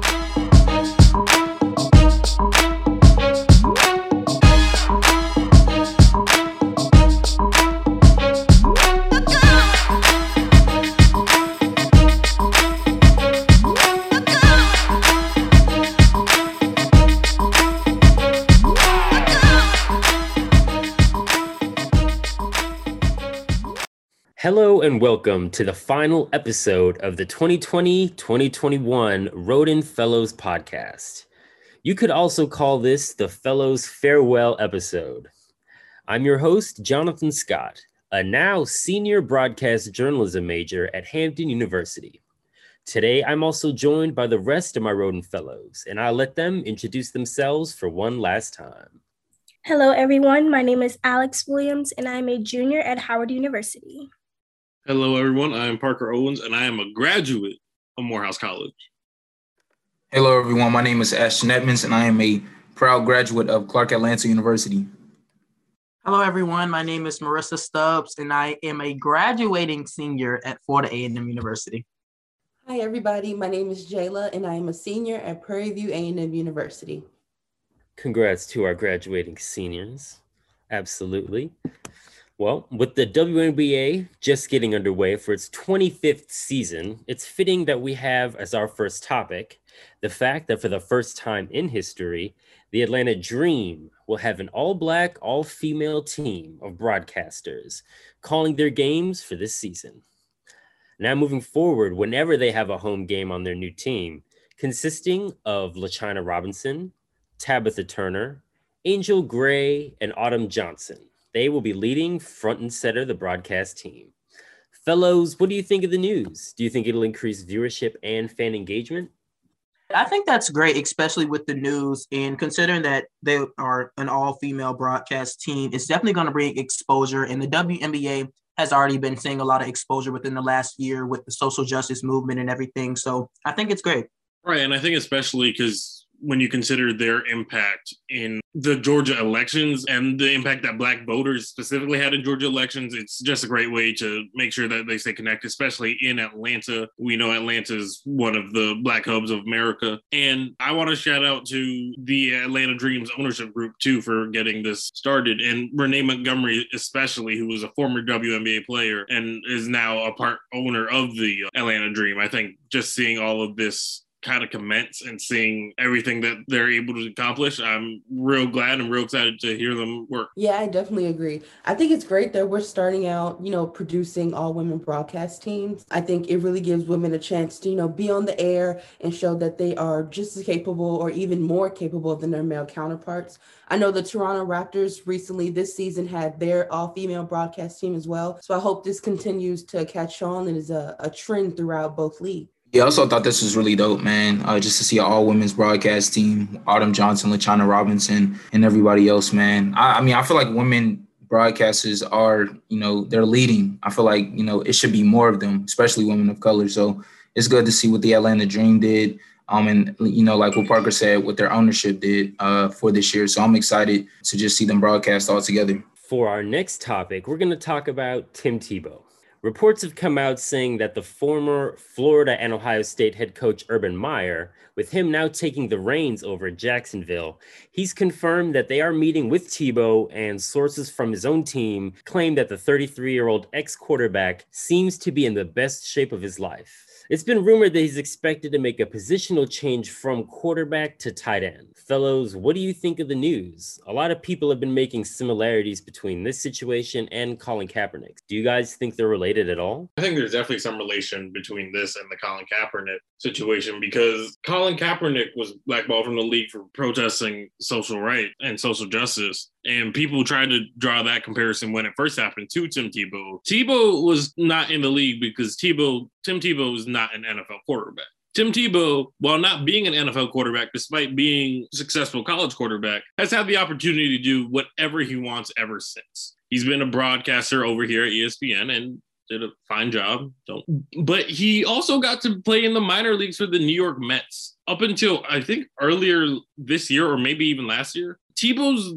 Bye. Hello and welcome to the final episode of the 2020 2021 Rhoden Fellows podcast. You could also call this the Fellows Farewell episode. I'm your host, Jonathan Scott, a now senior broadcast journalism major at Hampton University. Today, I'm also joined by the rest of my Rhoden Fellows, and I'll let them introduce themselves for one last time. Hello, everyone. My name is Alex Williams, and I'm a junior at Howard University. Hello, everyone. I am Parker Owens, and I am a graduate of Morehouse College. Hello, everyone. My name is Ashton Edmonds, and I am a proud graduate of Clark Atlanta University. Hello, everyone. My name is Marissa Stubbs, and I am a graduating senior at Florida A&M University. Hi, everybody. My name is Jayla, and I am a senior at Prairie View A&M University. Congrats to our graduating seniors. Absolutely. Well, with the WNBA just getting underway for its 25th season, it's fitting that we have as our first topic the fact that for the first time in history, the Atlanta Dream will have an all black, all female team of broadcasters calling their games for this season. Now, moving forward, whenever they have a home game on their new team, consisting of LaChina Robinson, Tabitha Turner, Angel Gray, and Autumn Johnson they will be leading front and center the broadcast team. Fellows, what do you think of the news? Do you think it'll increase viewership and fan engagement? I think that's great, especially with the news and considering that they are an all female broadcast team. It's definitely going to bring exposure, and the WNBA has already been seeing a lot of exposure within the last year with the social justice movement and everything. So I think it's great. Right. And I think, especially because when you consider their impact in the Georgia elections and the impact that black voters specifically had in Georgia elections, it's just a great way to make sure that they stay connected, especially in Atlanta. We know Atlanta is one of the black hubs of America. And I want to shout out to the Atlanta Dreams ownership group too for getting this started. And Renee Montgomery, especially, who was a former WNBA player and is now a part owner of the Atlanta Dream. I think just seeing all of this kind of commence and seeing everything that they're able to accomplish. I'm real glad and real excited to hear them work. Yeah, I definitely agree. I think it's great that we're starting out, you know, producing all women broadcast teams. I think it really gives women a chance to, you know, be on the air and show that they are just as capable or even more capable than their male counterparts. I know the Toronto Raptors recently this season had their all female broadcast team as well. So I hope this continues to catch on and is a, a trend throughout both leagues. Yeah, I also thought this was really dope, man. Uh, just to see all women's broadcast team, Autumn Johnson, LaChina Robinson, and everybody else, man. I, I, mean, I feel like women broadcasters are, you know, they're leading. I feel like, you know, it should be more of them, especially women of color. So it's good to see what the Atlanta Dream did. Um, and you know, like what Parker said, what their ownership did uh, for this year. So I'm excited to just see them broadcast all together. For our next topic, we're going to talk about Tim Tebow. Reports have come out saying that the former Florida and Ohio State head coach Urban Meyer, with him now taking the reins over Jacksonville, he's confirmed that they are meeting with Tebow, and sources from his own team claim that the 33 year old ex quarterback seems to be in the best shape of his life. It's been rumored that he's expected to make a positional change from quarterback to tight end. Fellows, what do you think of the news? A lot of people have been making similarities between this situation and Colin Kaepernick. Do you guys think they're related at all? I think there's definitely some relation between this and the Colin Kaepernick situation because Colin Kaepernick was blackballed from the league for protesting social right and social justice. And people tried to draw that comparison when it first happened to Tim Tebow. Tebow was not in the league because Tebow, Tim Tebow was not an NFL quarterback. Tim Tebow, while not being an NFL quarterback, despite being successful college quarterback, has had the opportunity to do whatever he wants ever since. He's been a broadcaster over here at ESPN and did a fine job. Don't. But he also got to play in the minor leagues for the New York Mets up until I think earlier this year or maybe even last year. Tebow's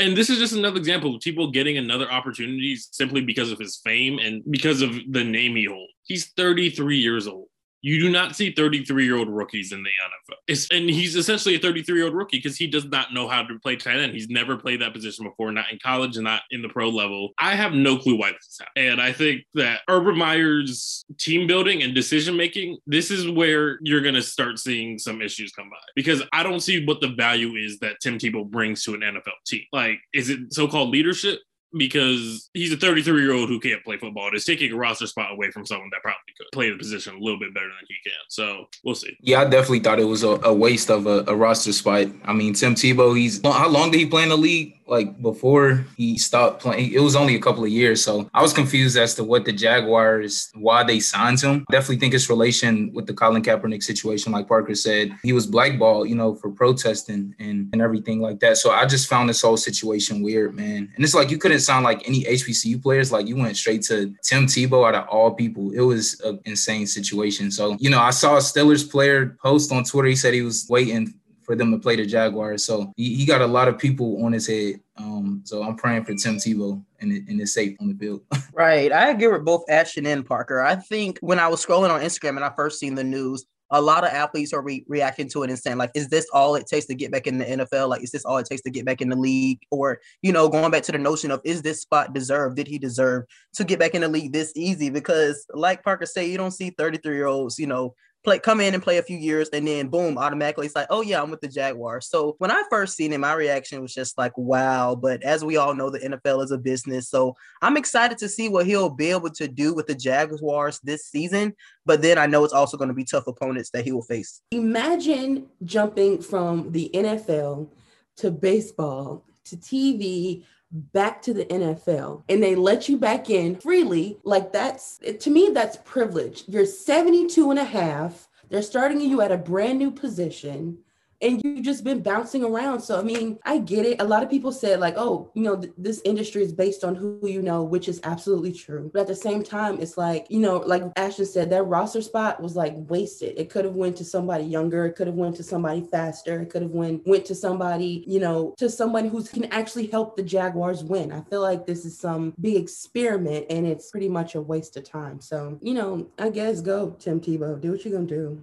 and this is just another example of Tebow getting another opportunity simply because of his fame and because of the name he holds. He's 33 years old. You do not see 33 year old rookies in the NFL. It's, and he's essentially a 33 year old rookie because he does not know how to play tight end. He's never played that position before, not in college and not in the pro level. I have no clue why this is happening. And I think that Urban Meyer's team building and decision making, this is where you're going to start seeing some issues come by because I don't see what the value is that Tim Tebow brings to an NFL team. Like, is it so called leadership? Because he's a 33 year old who can't play football. It's taking a roster spot away from someone that probably could play the position a little bit better than he can. So we'll see. Yeah, I definitely thought it was a, a waste of a, a, roster spot. I mean, Tim Tebow, he's how long did he play in the league? Like before he stopped playing. It was only a couple of years, so I was confused as to what the Jaguars why they signed him. Definitely think it's relation with the Colin Kaepernick situation, like Parker said. He was blackballed, you know, for protesting and and everything like that. So I just found this whole situation weird, man. And it's like you couldn't sound like any HBCU players. Like you went straight to Tim Tebow out of all people. It was an insane situation. So you know, I saw a Steelers player post on Twitter. He said he was waiting for them to play the Jaguars. So he, he got a lot of people on his head. Um, so I'm praying for Tim Tebow and, and it's safe on the field. right. I agree with both Ashton and Parker. I think when I was scrolling on Instagram and I first seen the news, a lot of athletes are re- reacting to it and saying like is this all it takes to get back in the nfl like is this all it takes to get back in the league or you know going back to the notion of is this spot deserved did he deserve to get back in the league this easy because like parker said you don't see 33 year olds you know play come in and play a few years and then boom automatically it's like oh yeah i'm with the jaguars. So when i first seen it my reaction was just like wow. But as we all know the nfl is a business. So i'm excited to see what he'll be able to do with the jaguars this season. But then i know it's also going to be tough opponents that he will face. Imagine jumping from the nfl to baseball to tv back to the NFL and they let you back in freely, like that's to me, that's privilege. You're 72 and a half. They're starting you at a brand new position and you've just been bouncing around. So, I mean, I get it. A lot of people said, like, oh, you know, th- this industry is based on who you know, which is absolutely true. But at the same time, it's like, you know, like Ashton said, that roster spot was like wasted. It could have went to somebody younger. It could have went to somebody faster. It could have went went to somebody, you know, to somebody who can actually help the Jaguars win. I feel like this is some big experiment and it's pretty much a waste of time. So, you know, I guess go Tim Tebow. Do what you're gonna do.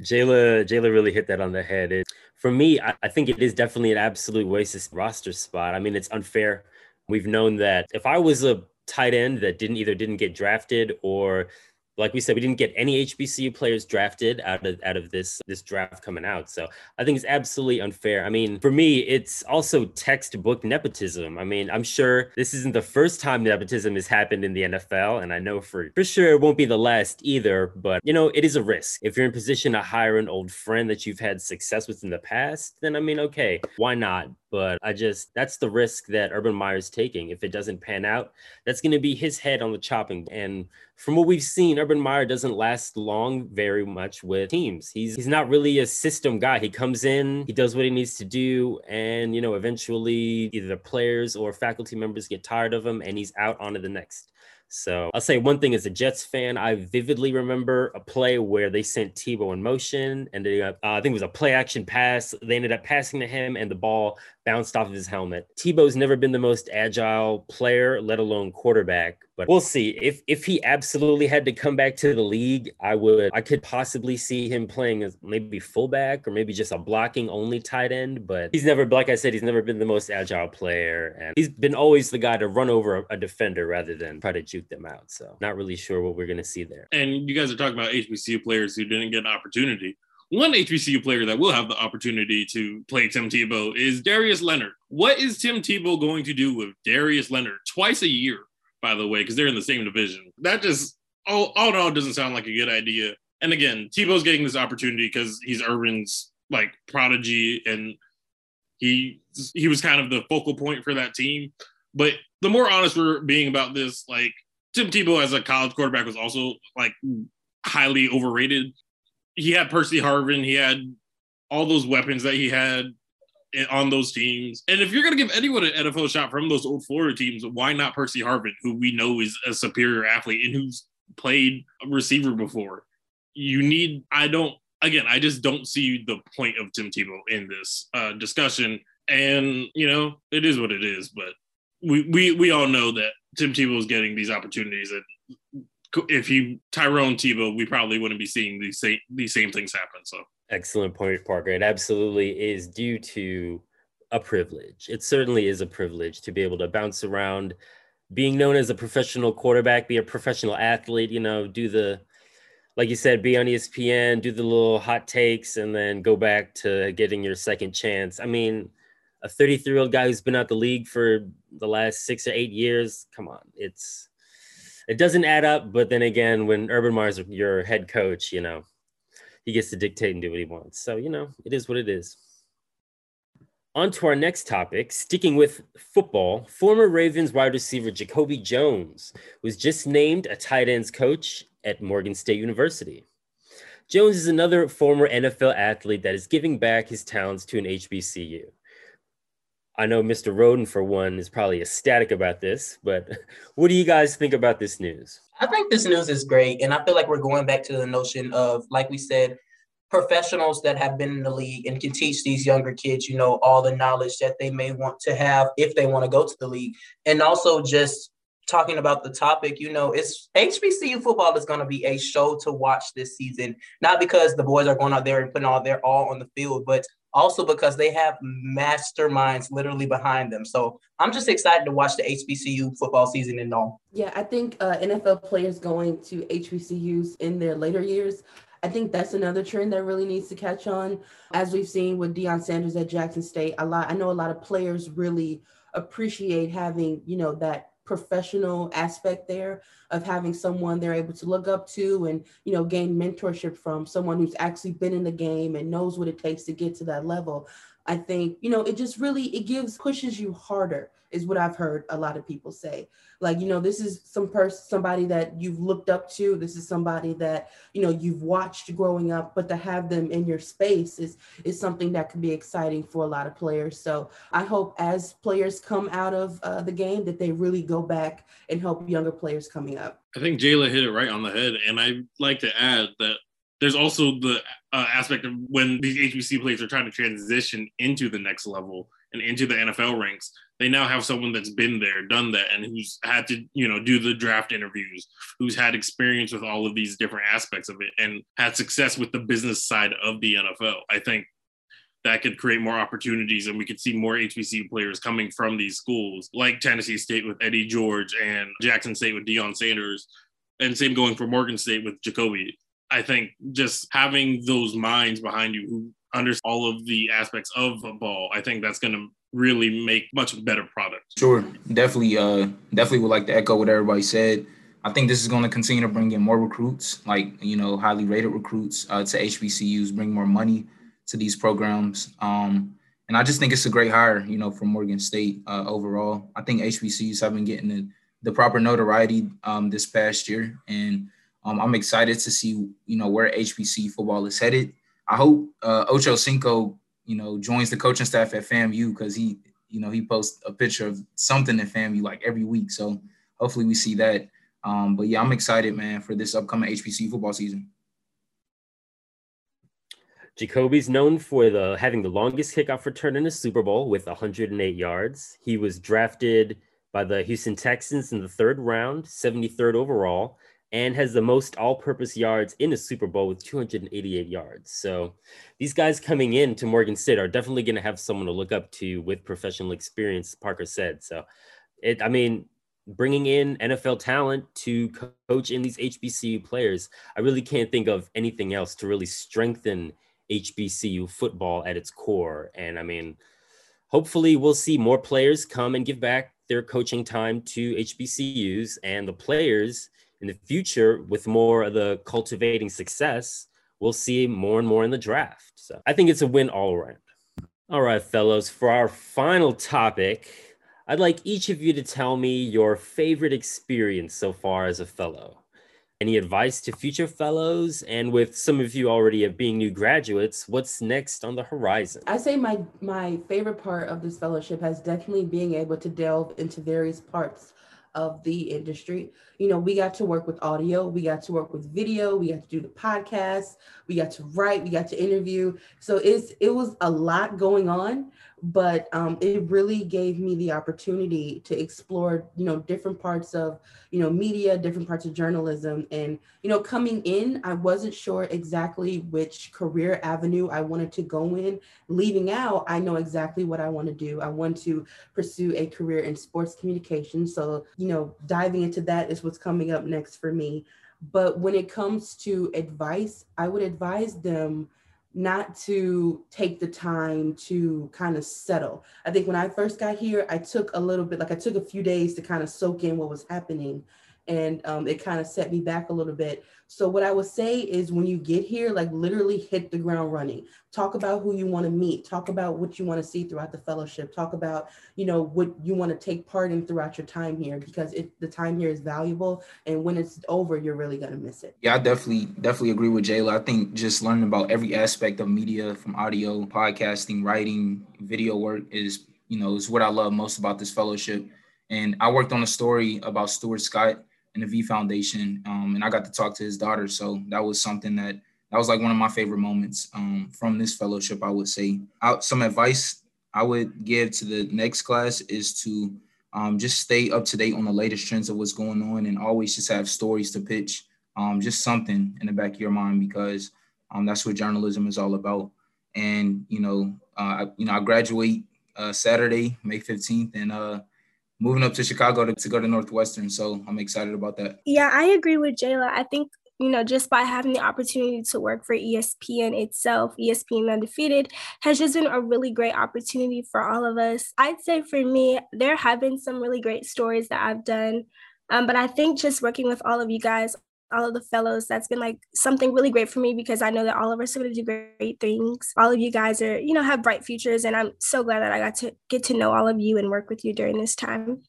Jayla, Jayla really hit that on the head. It, for me, I, I, think it is definitely an absolute waste of roster spot. I mean, it's unfair. We've known that if I was a tight end that didn't either didn't get drafted or like we said, we didn't get any HBCU players drafted out of out of this this draft coming out. So I think it's absolutely unfair. I mean, for me, it's also textbook nepotism. I mean, I'm sure this isn't the first time nepotism has happened in the NFL, and I know for for sure it won't be the last either. But you know, it is a risk. If you're in position to hire an old friend that you've had success with in the past, then I mean, okay, why not? But I just that's the risk that Urban Meyer's taking. If it doesn't pan out, that's going to be his head on the chopping. And from what we've seen, Urban Meyer doesn't last long very much with teams. He's he's not really a system guy. He comes in, he does what he needs to do, and you know, eventually either the players or faculty members get tired of him and he's out onto the next. So I'll say one thing as a Jets fan, I vividly remember a play where they sent Tebow in motion and they, uh, I think it was a play action pass. They ended up passing to him and the ball bounced off of his helmet. Tebow's never been the most agile player, let alone quarterback. But we'll see. If if he absolutely had to come back to the league, I would I could possibly see him playing as maybe fullback or maybe just a blocking only tight end. But he's never, like I said, he's never been the most agile player, and he's been always the guy to run over a, a defender rather than try to juke them out. So not really sure what we're gonna see there. And you guys are talking about HBCU players who didn't get an opportunity. One HBCU player that will have the opportunity to play Tim Tebow is Darius Leonard. What is Tim Tebow going to do with Darius Leonard twice a year, by the way, because they're in the same division? That just, all, all in all, doesn't sound like a good idea. And again, Tebow's getting this opportunity because he's Urban's like prodigy and he he was kind of the focal point for that team. But the more honest we're being about this, like Tim Tebow as a college quarterback was also like highly overrated he had Percy Harvin, he had all those weapons that he had on those teams. And if you're going to give anyone an NFL shot from those old Florida teams, why not Percy Harvin, who we know is a superior athlete and who's played receiver before? You need, I don't, again, I just don't see the point of Tim Tebow in this uh, discussion. And, you know, it is what it is. But we, we, we all know that Tim Tebow is getting these opportunities and if he Tyrone Tebow, we probably wouldn't be seeing these same these same things happen. So excellent point, Parker. It absolutely is due to a privilege. It certainly is a privilege to be able to bounce around, being known as a professional quarterback, be a professional athlete. You know, do the like you said, be on ESPN, do the little hot takes, and then go back to getting your second chance. I mean, a 33 year old guy who's been out the league for the last six or eight years. Come on, it's it doesn't add up. But then again, when Urban Meyer's your head coach, you know, he gets to dictate and do what he wants. So you know, it is what it is. On to our next topic, sticking with football, former Ravens wide receiver Jacoby Jones was just named a tight ends coach at Morgan State University. Jones is another former NFL athlete that is giving back his talents to an HBCU. I know Mr. Rhoden, for one, is probably ecstatic about this, but what do you guys think about this news? I think this news is great. And I feel like we're going back to the notion of, like we said, professionals that have been in the league and can teach these younger kids, you know, all the knowledge that they may want to have if they want to go to the league. And also just talking about the topic, you know, it's HBCU football is going to be a show to watch this season, not because the boys are going out there and putting all their all on the field, but also because they have masterminds literally behind them. So I'm just excited to watch the HBCU football season and all. Yeah, I think uh, NFL players going to HBCUs in their later years. I think that's another trend that really needs to catch on. As we've seen with Deion Sanders at Jackson State, a lot I know a lot of players really appreciate having, you know, that professional aspect there of having someone they're able to look up to and you know gain mentorship from someone who's actually been in the game and knows what it takes to get to that level i think you know it just really it gives pushes you harder is what I've heard a lot of people say. Like, you know, this is some person, somebody that you've looked up to. This is somebody that, you know, you've watched growing up, but to have them in your space is, is something that can be exciting for a lot of players. So I hope as players come out of uh, the game that they really go back and help younger players coming up. I think Jayla hit it right on the head. And I'd like to add that there's also the uh, aspect of when these HBC players are trying to transition into the next level and into the NFL ranks they now have someone that's been there, done that, and who's had to, you know, do the draft interviews, who's had experience with all of these different aspects of it and had success with the business side of the NFL. I think that could create more opportunities and we could see more HBCU players coming from these schools, like Tennessee State with Eddie George and Jackson State with Deion Sanders, and same going for Morgan State with Jacoby. I think just having those minds behind you who understand all of the aspects of football, I think that's going to really make much better product. Sure, definitely, uh, definitely would like to echo what everybody said. I think this is going to continue to bring in more recruits, like you know, highly rated recruits uh, to HBCUs, bring more money to these programs. Um, and I just think it's a great hire, you know, for Morgan State uh, overall. I think HBCUs have been getting the, the proper notoriety um, this past year, and um, I'm excited to see, you know, where HBC football is headed. I hope uh, Ocho Cinco you know, joins the coaching staff at FAMU because he, you know, he posts a picture of something at FAMU like every week. So hopefully we see that. Um, but yeah, I'm excited, man, for this upcoming HBC football season. Jacoby's known for the having the longest kickoff return in a Super Bowl with 108 yards. He was drafted by the Houston Texans in the third round, 73rd overall, and has the most all-purpose yards in the Super Bowl with 288 yards. So these guys coming in to Morgan State are definitely going to have someone to look up to with professional experience, Parker said. So it, I mean, bringing in NFL talent to coach in these HBCU players, I really can't think of anything else to really strengthen HBCU football at its core. And I mean, hopefully we'll see more players come and give back their coaching time to HBCUs and the players in the future with more of the cultivating success, we'll see more and more in the draft. So I think it's a win all around. All right, fellows, for our final topic, I'd like each of you to tell me your favorite experience so far as a fellow. Any advice to future fellows? And with some of you already being new graduates, what's next on the horizon? I say my my favorite part of this fellowship has definitely being able to delve into various parts of the industry. you know, we got to work with audio, we got to work with video, we got to do the podcast, we got to write, we got to interview. So it's it was a lot going on, but um, it really gave me the opportunity to explore, you know, different parts of, you know, media, different parts of journalism. And, you know, coming in, I wasn't sure exactly which career avenue I wanted to go in. Leaving out, I know exactly what I want to do. I want to pursue a career in sports communication. So, you know, diving into that is what's coming up next for me. But when it comes to advice, I would advise them not to take the time to kind of settle. I think when I first got here, I took a little bit, like I took a few days to kind of soak in what was happening. And um, it kind of set me back a little bit. So, what I would say is when you get here, like literally hit the ground running. Talk about who you want to meet. Talk about what you want to see throughout the fellowship. Talk about you know what you want to take part in throughout your time here because it, the time here is valuable and when it's over you're really to miss it. Yeah i definitely definitely agree with jayla. I think just learning about every aspect of media from audio podcasting writing video work is you know is what i love most about this fellowship. And i worked on a story about stuart scott and the v foundation um, and i got to talk to his daughter so that was something that that was like one of my favorite moments um, from this fellowship. I would say Out some advice I would give to the next class is to um, just stay up to date on the latest trends of what's going on and always just have stories to pitch, um, just something in the back of your mind because um, that's what journalism is all about. And you know, uh, I, you know, I graduate uh, Saturday, May fifteenth, and uh, moving up to Chicago to, to go to Northwestern. So I'm excited about that. Yeah, I agree with Jayla. I think you know, just by having the opportunity to work for ESPN itself, ESPN Undefeated has just been a really great opportunity for all of us. I'd say for me, there have been some really great stories that I've done. Um, but I think just working with all of you guys, all of the fellows, that's been like something really great for me because I know that all of us are going to do great things. All of you guys are, you know, have bright futures. And I'm so glad that I got to get to know all of you and work with you during this time.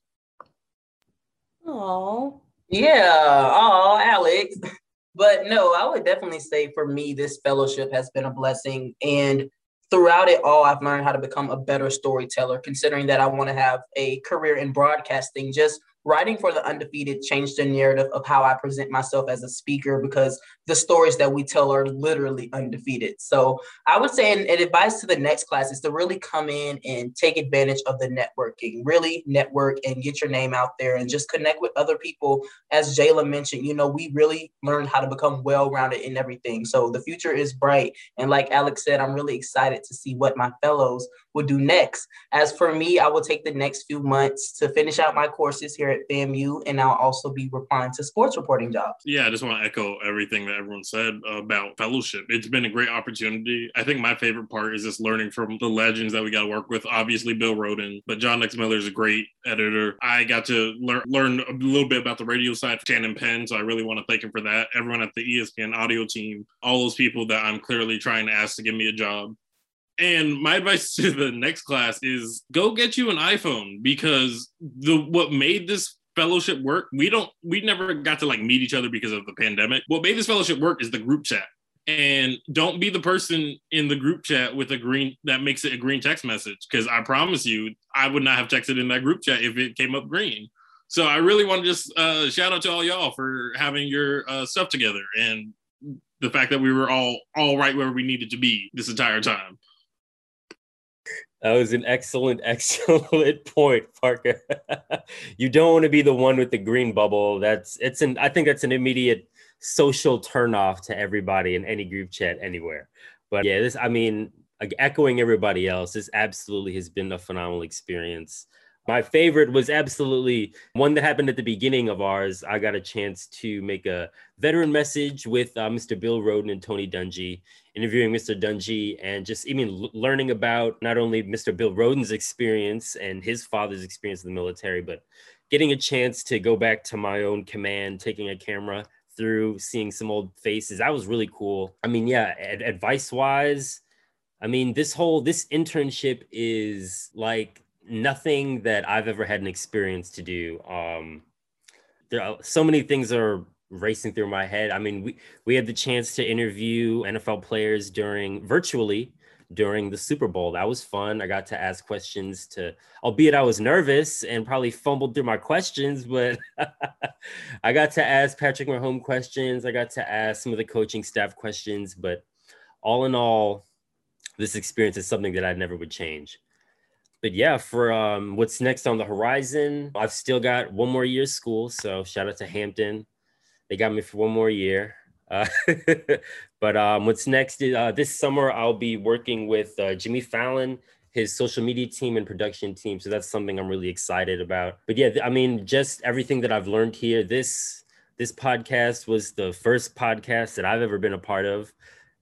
Oh, yeah. Oh, Alex. But no, I would definitely say for me, this fellowship has been a blessing. And throughout it all, I've learned how to become a better storyteller, considering that I want to have a career in broadcasting. Just writing for the undefeated changed the narrative of how I present myself as a speaker because the stories that we tell are literally undefeated. So I would say an, advice to the next class is to really come in and take advantage of the networking, really network and get your name out there and just connect with other people. As Jayla mentioned, you know, we really learned how to become well-rounded in everything. So the future is bright. And like Alex said, I'm really excited to see what my fellows will do next. As for me, I will take the next few months to finish out my courses here at FAMU, and I'll also be applying to sports reporting jobs. Yeah, I just want to echo everything that everyone said about fellowship. It's been a great opportunity. I think my favorite part is just learning from the legends that we got to work with. Obviously, Bill Rhoden, but John X. Miller is a great editor. I got to learn learn a little bit about the radio side, Shannon Penn. So I really want to thank him for that. Everyone at the ESPN audio team, all those people that I'm clearly trying to ask to give me a job. And my advice to the next class is go get you an iPhone because the what made this fellowship work, we don't we never got to like meet each other because of the pandemic. What made this fellowship work is the group chat. And don't be the person in the group chat with a green that makes it a green text message because I promise you, I would not have texted in that group chat if it came up green. So I really want to just uh, shout out to all y'all for having your uh, stuff together and the fact that we were all all right where we needed to be this entire time. That was an excellent, excellent point, Parker. you don't want to be the one with the green bubble. That's it's an I think that's an immediate social turnoff to everybody in any group chat anywhere. But yeah, this I mean, echoing everybody else, this absolutely has been a phenomenal experience. My favorite was absolutely one that happened at the beginning of ours. I got a chance to make a veteran message with uh, Mr. Bill Rhoden and Tony Dungy, interviewing Mr. Dungy and just even l- learning about not only Mr. Bill Rhoden's experience and his father's experience in the military, but getting a chance to go back to my own command, taking a camera through, seeing some old faces. That was really cool. I mean, yeah, ad- advice wise, I mean, this whole this internship is like nothing that I've ever had an experience to do. Um, there are so many things are racing through my head. I mean, we we had the chance to interview NFL players during virtually during the Super Bowl. That was fun. I got to ask questions to, albeit I was nervous and probably fumbled through my questions, but I got to ask Patrick Mahomes questions. I got to ask some of the coaching staff questions. But all in all, this experience is something that I never would change. But yeah, for um, what's next on the horizon, I've still got one more year of school. So shout out to Hampton. They got me for one more year. Uh, but um, what's next is uh, this summer I'll be working with uh, Jimmy Fallon, his social media team and production team. So that's something I'm really excited about. But yeah, I mean, just everything that I've learned here. This this podcast was the first podcast that I've ever been a part of,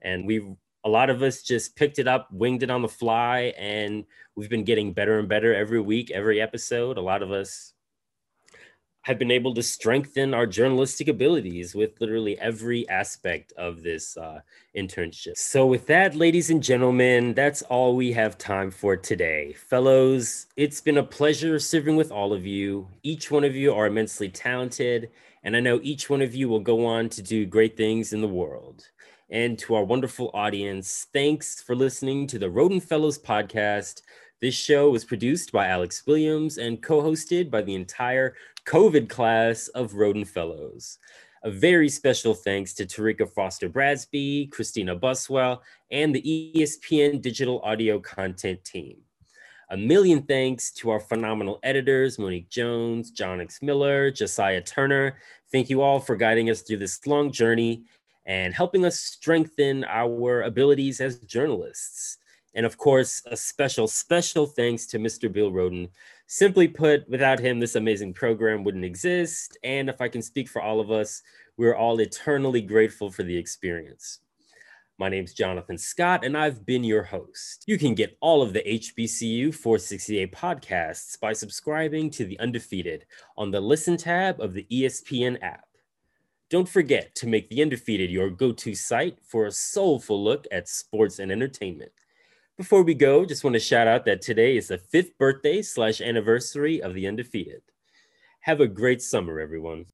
and we've a lot of us just picked it up, winged it on the fly, and we've been getting better and better every week, every episode. A lot of us have been able to strengthen our journalistic abilities with literally every aspect of this uh, internship. So, with that, ladies and gentlemen, that's all we have time for today. Fellows, it's been a pleasure serving with all of you. Each one of you are immensely talented, and I know each one of you will go on to do great things in the world. And to our wonderful audience, thanks for listening to the Rhoden Fellows podcast. This show was produced by Alex Williams and co hosted by the entire COVID class of Rhoden Fellows. A very special thanks to Tarika Foster Bradsby, Christina Buswell, and the ESPN digital audio content team. A million thanks to our phenomenal editors, Monique Jones, John X. Miller, Josiah Turner. Thank you all for guiding us through this long journey and helping us strengthen our abilities as journalists. And of course, a special, special thanks to Mr. Bill Rhoden. Simply put, without him, this amazing program wouldn't exist. And if I can speak for all of us, we're all eternally grateful for the experience. My name's Jonathan Scott, and I've been your host. You can get all of the HBCU 468 podcasts by subscribing to The Undefeated on the Listen tab of the ESPN app. Don't forget to make The Undefeated your go to site for a soulful look at sports and entertainment. Before we go, just want to shout out that today is the fifth birthday slash anniversary of The Undefeated. Have a great summer, everyone.